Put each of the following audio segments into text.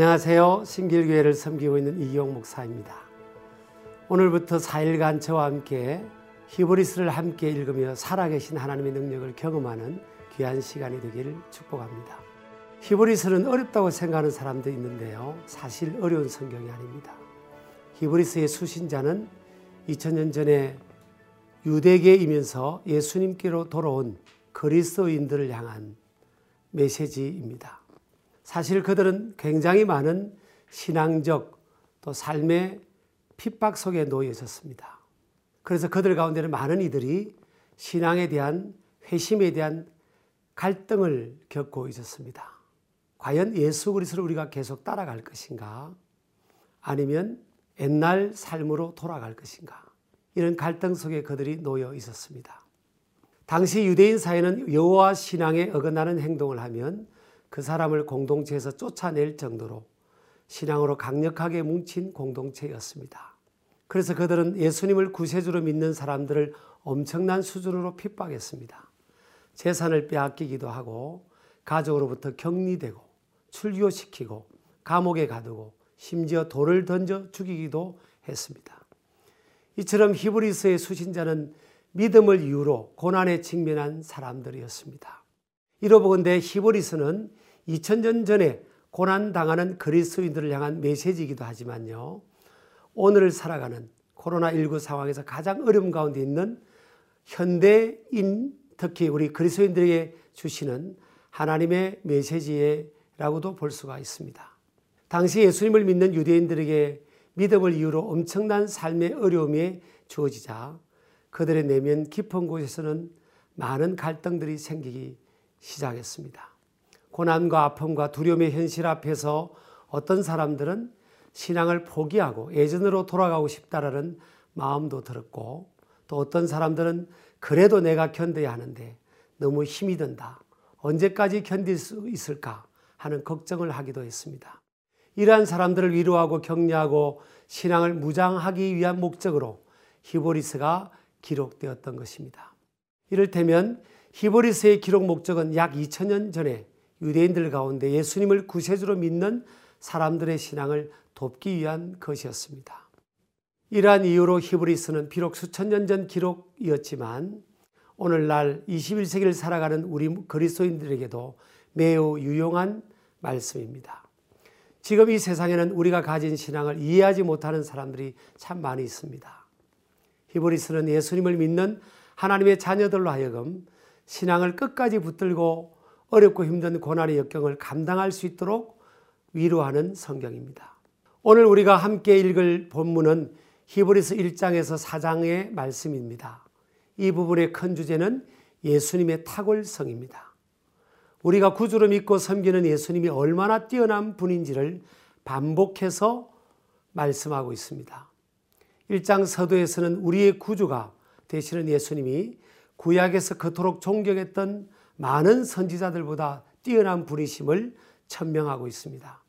안녕하세요. 신길교회를 섬기고 있는 이용 목사입니다. 오늘부터 4일간 저와 함께 히브리스를 함께 읽으며 살아계신 하나님의 능력을 경험하는 귀한 시간이 되기를 축복합니다. 히브리스는 어렵다고 생각하는 사람도 있는데요. 사실 어려운 성경이 아닙니다. 히브리스의 수신자는 2000년 전에 유대계이면서 예수님께로 돌아온 그리스도인들을 향한 메시지입니다. 사실 그들은 굉장히 많은 신앙적 또 삶의 핍박 속에 놓여 있었습니다. 그래서 그들 가운데는 많은 이들이 신앙에 대한 회심에 대한 갈등을 겪고 있었습니다. 과연 예수 그리스도를 우리가 계속 따라갈 것인가? 아니면 옛날 삶으로 돌아갈 것인가? 이런 갈등 속에 그들이 놓여 있었습니다. 당시 유대인 사회는 여호와 신앙에 어긋나는 행동을 하면 그 사람을 공동체에서 쫓아낼 정도로 신앙으로 강력하게 뭉친 공동체였습니다. 그래서 그들은 예수님을 구세주로 믿는 사람들을 엄청난 수준으로 핍박했습니다. 재산을 빼앗기기도 하고 가족으로부터 격리되고 출교시키고 감옥에 가두고 심지어 돌을 던져 죽이기도 했습니다. 이처럼 히브리스의 수신자는 믿음을 이유로 고난에 직면한 사람들이었습니다. 이로 보건대 히브리스는 2000년 전에 고난당하는 그리스도인들을 향한 메시지이기도 하지만요. 오늘을 살아가는 코로나19 상황에서 가장 어려움 가운데 있는 현대인, 특히 우리 그리스도인들에게 주시는 하나님의 메시지라고도 볼 수가 있습니다. 당시 예수님을 믿는 유대인들에게 믿음을 이유로 엄청난 삶의 어려움이 주어지자 그들의 내면 깊은 곳에서는 많은 갈등들이 생기기 시작했습니다. 고난과 아픔과 두려움의 현실 앞에서 어떤 사람들은 신앙을 포기하고 예전으로 돌아가고 싶다라는 마음도 들었고 또 어떤 사람들은 그래도 내가 견뎌야 하는데 너무 힘이 든다. 언제까지 견딜 수 있을까 하는 걱정을 하기도 했습니다. 이러한 사람들을 위로하고 격려하고 신앙을 무장하기 위한 목적으로 히보리스가 기록되었던 것입니다. 이를테면 히보리스의 기록 목적은 약 2000년 전에 유대인들 가운데 예수님을 구세주로 믿는 사람들의 신앙을 돕기 위한 것이었습니다. 이러한 이유로 히브리스는 비록 수천 년 전 기록이었지만 오늘날 21세기를 살아가는 우리 그리스도인들에게도 매우 유용한 말씀입니다. 지금 이 세상에는 우리가 가진 신앙을 이해하지 못하는 사람들이 참 많이 있습니다. 히브리스는 예수님을 믿는 하나님의 자녀들로 하여금 신앙을 끝까지 붙들고 어렵고 힘든 고난의 역경을 감당할 수 있도록 위로하는 성경입니다. 오늘 우리가 함께 읽을 본문은 히브리스 1장에서 4장의 말씀입니다. 이 부분의 큰 주제는 예수님의 탁월성입니다. 우리가 구주로 믿고 섬기는 예수님이 얼마나 뛰어난 분인지를 반복해서 말씀하고 있습니다. 1장 서도에서는 우리의 구주가 되시는 예수님이 구약에서 그토록 존경했던 많은 선지자들보다 뛰어난 분이심을 천명하고 있습니다.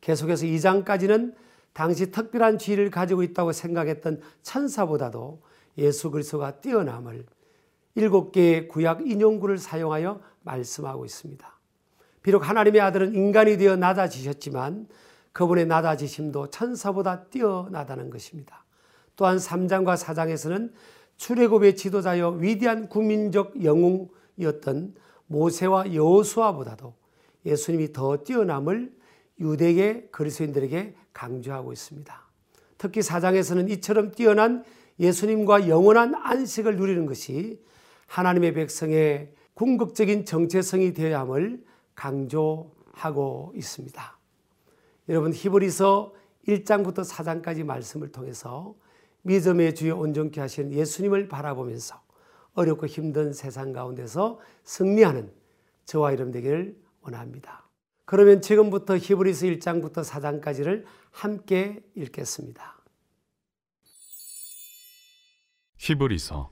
계속해서 2장까지는 당시 특별한 지위를 가지고 있다고 생각했던 천사보다도 예수 그리스도가 뛰어남을 일곱 개의 구약 인용구를 사용하여 말씀하고 있습니다. 비록 하나님의 아들은 인간이 되어 낮아지셨지만 그분의 낮아지심도 천사보다 뛰어나다는 것입니다. 또한 3장과 4장에서는 출애굽의 지도자여 위대한 국민적 영웅이었던 모세와 여호수아보다도 예수님이 더 뛰어남을 유대계 그리스도인들에게 강조하고 있습니다. 특히 4장에서는 이처럼 뛰어난 예수님과 영원한 안식을 누리는 것이 하나님의 백성의 궁극적인 정체성이 되어야 함을 강조하고 있습니다. 여러분 히브리서 1장부터 4장까지 말씀을 통해서 믿음의 주여 온전케 하신 예수님을 바라보면서 어렵고 힘든 세상 가운데서 승리하는 저와 여러분 되기를 원합니다. 그러면 지금부터 히브리서 1장부터 4장까지를 함께 읽겠습니다. 히브리서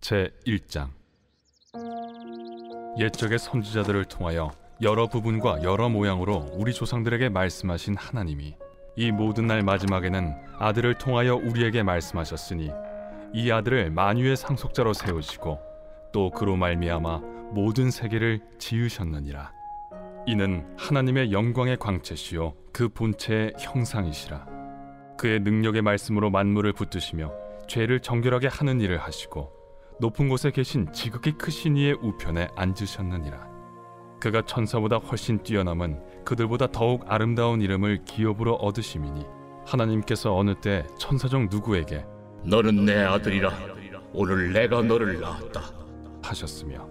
제 1장 옛적의 선지자들을 통하여 여러 부분과 여러 모양으로 우리 조상들에게 말씀하신 하나님이 이 모든 날 마지막에는 아들을 통하여 우리에게 말씀하셨으니 이 아들을 만유의 상속자로 세우시고 또 그로 말미암아 모든 세계를 지으셨느니라. 이는 하나님의 영광의 광채시요 그 본체의 형상이시라. 그의 능력의 말씀으로 만물을 붙드시며 죄를 정결하게 하는 일을 하시고 높은 곳에 계신 지극히 크신 이의 우편에 앉으셨느니라. 그가 천사보다 훨씬 뛰어남은 그들보다 더욱 아름다운 이름을 기업으로 얻으심이니 하나님께서 어느 때 천사 중 누구에게 너는 내 아들이라 오늘 내가 너를 낳았다 하셨으며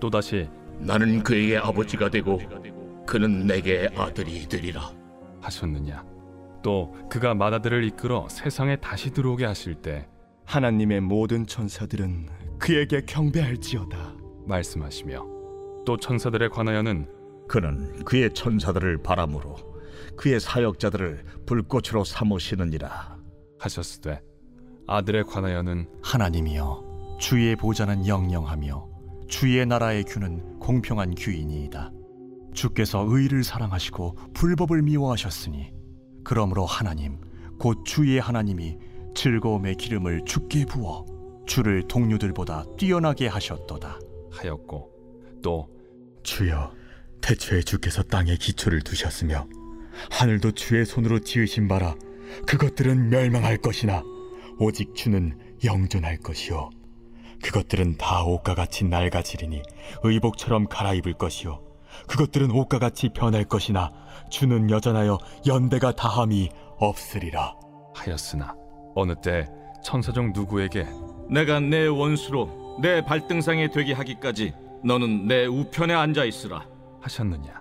또다시 나는 그에게 아버지가 되고 그는 내게 아들이 되리라 하셨느냐 또 그가 마다들을 이끌어 세상에 다시 들어오게 하실 때 하나님의 모든 천사들은 그에게 경배할지어다. 말씀하시며 또 천사들에 관하여는 그는 그의 천사들을 바람으로 그의 사역자들을 불꽃으로 삼으시느니라. 하셨으되 아들에 관하여는 하나님이여 주의 보좌는 영영하며 주의 나라의 규는 공평한 규이니이다. 주께서 의를 사랑하시고 불법을 미워하셨으니 그러므로 하나님 곧 주의 하나님이 즐거움의 기름을 주께 부어 주를 동료들보다 뛰어나게 하셨도다. 하였고 또 주여, 태초에 주께서 땅에 기초를 두셨으며 하늘도 주의 손으로 지으신 바라 그것들은 멸망할 것이나 오직 주는 영존할 것이요. 그것들은 다 옷과 같이 낡아지리니 의복처럼 갈아입을 것이요. 그것들은 옷과 같이 변할 것이나 주는 여전하여 연대가 다함이 없으리라. 하였으나 어느 때 천사 중 누구에게 내가 내 원수로 내 발등상에 되게 하기까지 너는 내 우편에 앉아 있으라. 하셨느냐?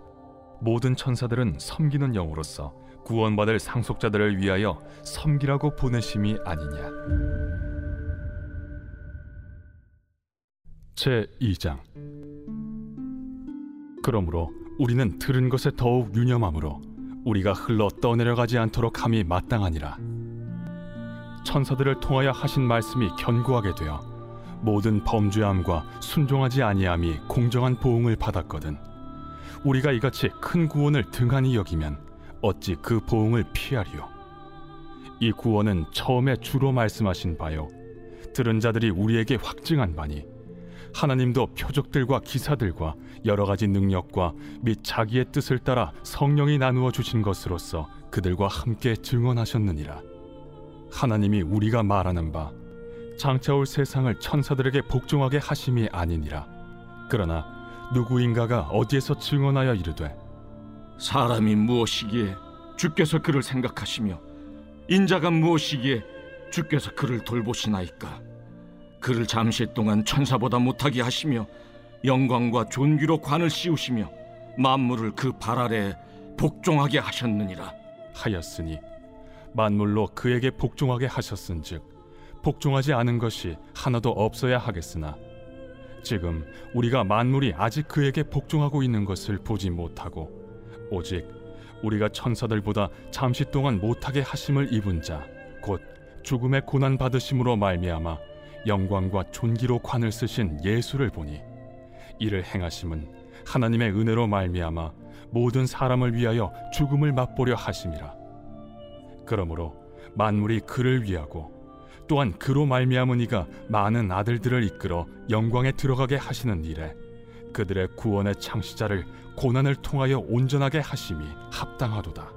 모든 천사들은 섬기는 영으로서 구원받을 상속자들을 위하여 섬기라고 보내심이 아니냐. 제 2장. 그러므로 우리는 들은 것에 더욱 유념함으로 우리가 흘러 떠내려가지 않도록 함이 마땅하니라. 천사들을 통하여 하신 말씀이 견고하게 되어 모든 범죄함과 순종하지 아니함이 공정한 보응을 받았거든. 우리가 이같이 큰 구원을 등한히 여기면 어찌 그 보응을 피하리요? 이 구원은 처음에 주로 말씀하신 바요. 들은 자들이 우리에게 확증한 바니 하나님도 표적들과 기사들과 여러 가지 능력과 및 자기의 뜻을 따라 성령이 나누어 주신 것으로서 그들과 함께 증언하셨느니라. 하나님이 우리가 말하는 바 장차 올 세상을 천사들에게 복종하게 하심이 아니니라. 그러나 누구인가가 어디에서 증언하여 이르되 사람이 무엇이기에 주께서 그를 생각하시며 인자가 무엇이기에 주께서 그를 돌보시나이까? 그를 잠시 동안 천사보다 못하게 하시며 영광과 존귀로 관을 씌우시며 만물을 그 발 아래 복종하게 하셨느니라. 하였으니 만물로 그에게 복종하게 하셨은즉 복종하지 않은 것이 하나도 없어야 하겠으나 지금 우리가 만물이 아직 그에게 복종하고 있는 것을 보지 못하고 오직 우리가 천사들보다 잠시 동안 못하게 하심을 입은 자 곧 죽음의 고난 받으심으로 말미암아 영광과 존귀로 관을 쓰신 예수를 보니 이를 행하심은 하나님의 은혜로 말미암아 모든 사람을 위하여 죽음을 맛보려 하심이라. 그러므로 만물이 그를 위하고 또한 그로 말미암은 이가 많은 아들들을 이끌어 영광에 들어가게 하시는 일에 그들의 구원의 창시자를 고난을 통하여 온전하게 하심이 합당하도다.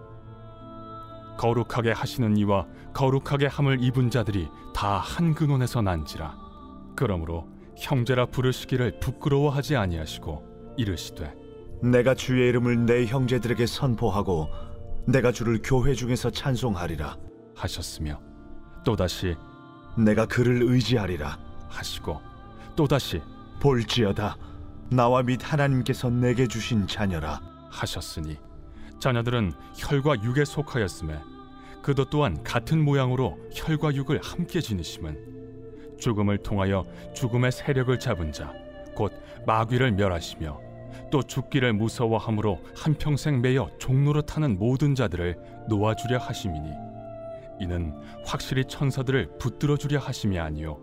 거룩하게 하시는 이와 거룩하게 함을 입은 자들이 다 한 근원에서 난지라. 그러므로 형제라 부르시기를 부끄러워하지 아니하시고 이르시되 내가 주의 이름을 내 형제들에게 선포하고 내가 주를 교회 중에서 찬송하리라 하셨으며 또다시 내가 그를 의지하리라 하시고 또다시 볼지어다 나와 및 하나님께서 내게 주신 자녀라 하셨으니 자녀들은 혈과 육에 속하였음에 그도 또한 같은 모양으로 혈과 육을 함께 지니심은 죽음을 통하여 죽음의 세력을 잡은 자 곧 마귀를 멸하시며 또 죽기를 무서워함으로 한평생 매여 종로로 타는 모든 자들을 놓아주려 하심이니 이는 확실히 천사들을 붙들어 주려 하심이 아니요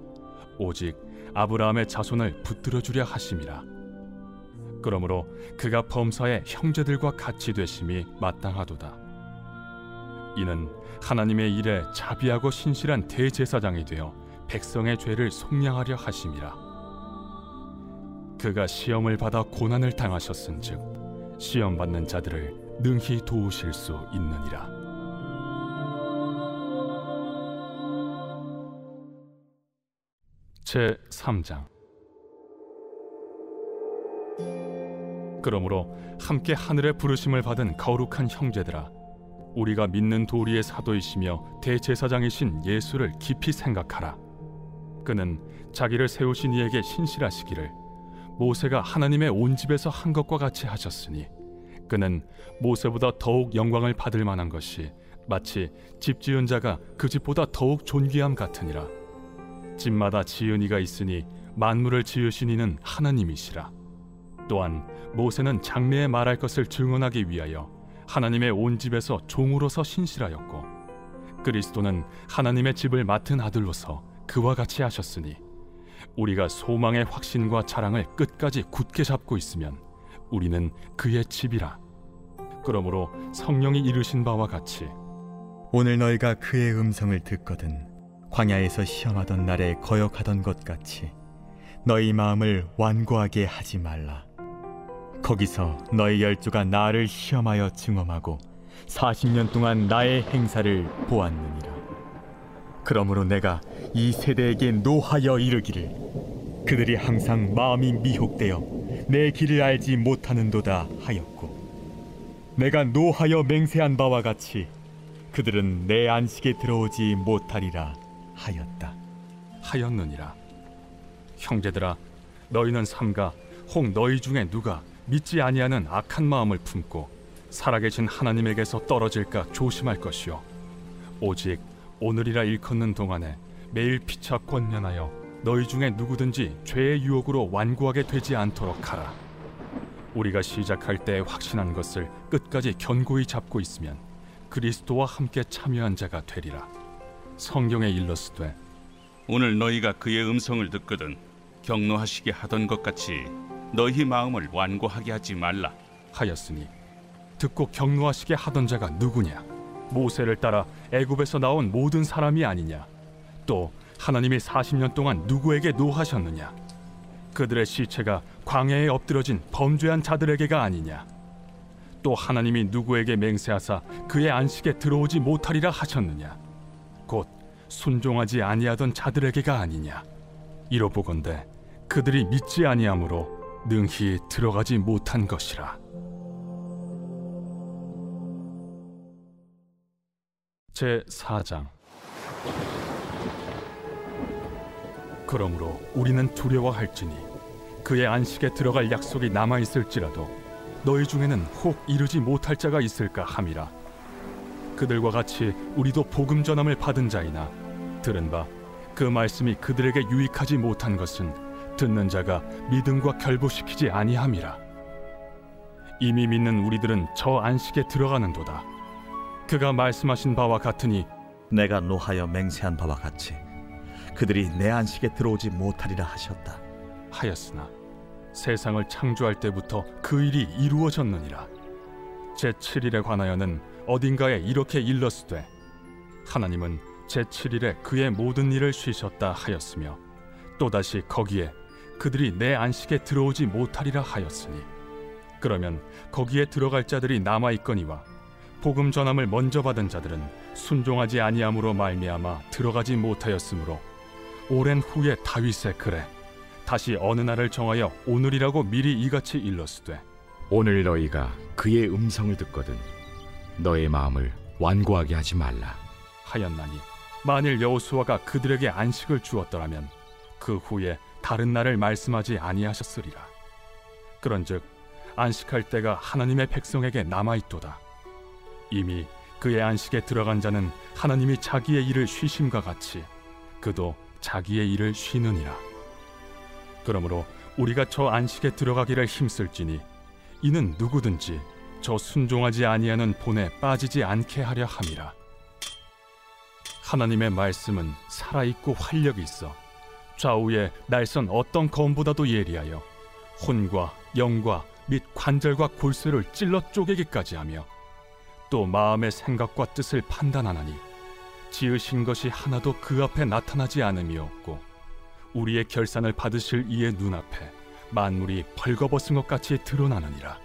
오직 아브라함의 자손을 붙들어 주려 하심이라 그러므로 그가 범사의 형제들과 같이 되심이 마땅하도다. 이는 하나님의 일에 자비하고 신실한 대제사장이 되어 백성의 죄를 속량하려 하심이라. 그가 시험을 받아 고난을 당하셨은즉 시험 받는 자들을 능히 도우실 수 있느니라. 제 3장 그러므로 함께 하늘의 부르심을 받은 거룩한 형제들아 우리가 믿는 도리의 사도이시며 대제사장이신 예수를 깊이 생각하라. 그는 자기를 세우신 이에게 신실하시기를 모세가 하나님의 온 집에서 한 것과 같이 하셨으니 그는 모세보다 더욱 영광을 받을 만한 것이 마치 집 지은 자가 그 집보다 더욱 존귀함 같으니라. 집마다 지은 이가 있으니 만물을 지으신 이는 하나님이시라 또한 모세는 장래에 말할 것을 증언하기 위하여 하나님의 온 집에서 종으로서 신실하였고 그리스도는 하나님의 집을 맡은 아들로서 그와 같이 하셨으니 우리가 소망의 확신과 자랑을 끝까지 굳게 잡고 있으면 우리는 그의 집이라. 그러므로 성령이 이르신 바와 같이 오늘 너희가 그의 음성을 듣거든 광야에서 시험하던 날에 거역하던 것 같이 너희 마음을 완고하게 하지 말라 거기서 너희 열조가 나를 시험하여 증험하고 40년 동안 나의 행사를 보았느니라 그러므로 내가 이 세대에게 노하여 이르기를 그들이 항상 마음이 미혹되어 내 길을 알지 못하는도다 하였고 내가 노하여 맹세한 바와 같이 그들은 내 안식에 들어오지 못하리라 하였다. 하였느니라 형제들아 너희는 삼가 혹 너희 중에 누가 믿지 아니하는 악한 마음을 품고 살아계신 하나님에게서 떨어질까 조심할 것이요. 오직 오늘이라 일컫는 동안에 매일 피차 권면하여 너희 중에 누구든지 죄의 유혹으로 완고하게 되지 않도록 하라. 우리가 시작할 때 확신한 것을 끝까지 견고히 잡고 있으면 그리스도와 함께 참여한 자가 되리라. 성경에 일렀으되 오늘 너희가 그의 음성을 듣거든 경노하시게 하던 것 같이 너희 마음을 완고하게 하지 말라. 하였으니 듣고 경노하시게 하던 자가 누구냐? 모세를 따라 애굽에서 나온 모든 사람이 아니냐? 또 하나님이 40년 동안 누구에게 노하셨느냐? 그들의 시체가 광야에 엎드러진 범죄한 자들에게가 아니냐? 또 하나님이 누구에게 맹세하사 그의 안식에 들어오지 못하리라 하셨느냐? 곧 순종하지 아니하던 자들에게가 아니냐? 이로 보건대 그들이 믿지 아니하므로 능히 들어가지 못한 것이라. 제 4장. 그러므로 우리는 두려워할지니 그의 안식에 들어갈 약속이 남아 있을지라도 너희 중에는 혹 이르지 못할 자가 있을까 함이라. 그들과 같이 우리도 복음 전함을 받은 자이나 들은 바 그 말씀이 그들에게 유익하지 못한 것은 듣는 자가 믿음과 결부시키지 아니함이라. 이미 믿는 우리들은 저 안식에 들어가는도다. 그가 말씀하신 바와 같으니 내가 노하여 맹세한 바와 같이 그들이 내 안식에 들어오지 못하리라 하셨다. 하였으나 세상을 창조할 때부터 그 일이 이루어졌느니라. 제 7일에 관하여는 어딘가에 이렇게 일렀으되 하나님은 제 7일에 그의 모든 일을 쉬셨다 하였으며 또다시 거기에 그들이 내 안식에 들어오지 못하리라 하였으니. 그러면 거기에 들어갈 자들이 남아 있거니와 복음 전함을 먼저 받은 자들은 순종하지 아니함으로 말미암아 들어가지 못하였으므로 오랜 후에 다윗의 글에 다시 어느 날을 정하여 오늘이라고 미리 이같이 일렀으되 오늘 너희가 그의 음성을 듣거든 너의 마음을 완고하게 하지 말라. 하였나니 만일 여호수아가 그들에게 안식을 주었더라면 그 후에 다른 날을 말씀하지 아니하셨으리라. 그런즉 안식할 때가 하나님의 백성에게 남아 있도다. 이미 그의 안식에 들어간 자는 하나님이 자기의 일을 쉬심과 같이 그도 자기의 일을 쉬느니라. 그러므로 우리가 저 안식에 들어가기를 힘쓸지니 이는 누구든지 저 순종하지 아니하는 본에 빠지지 않게 하려 함이라. 하나님의 말씀은 살아 있고 활력이 있어 좌우에 날선 어떤 검보다도 예리하여 혼과 영과 및 관절과 골수를 찔러 쪼개기까지 하며 또 마음의 생각과 뜻을 판단하나니 지으신 것이 하나도 그 앞에 나타나지 않음이 없고 우리의 결산을 받으실 이의 눈앞에 만물이 벌거벗은 것 같이 드러나느니라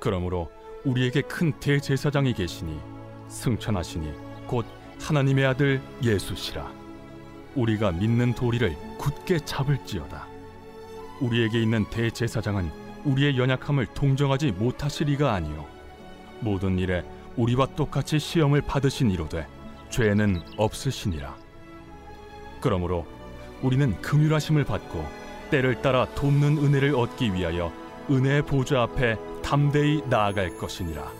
그러므로 우리에게 큰 대제사장이 계시니 승천하시니 곧 하나님의 아들 예수시라. 우리가 믿는 도리를 굳게 잡을지어다. 우리에게 있는 대제사장은 우리의 연약함을 동정하지 못하시리가 아니요 모든 일에 우리와 똑같이 시험을 받으신 이로되 죄는 없으시니라. 그러므로 우리는 긍휼하심을 받고 때를 따라 돕는 은혜를 얻기 위하여 은혜의 보좌 앞에 담대히 나아갈 것이니라.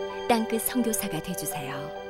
땅끝 선교사가 되주세요.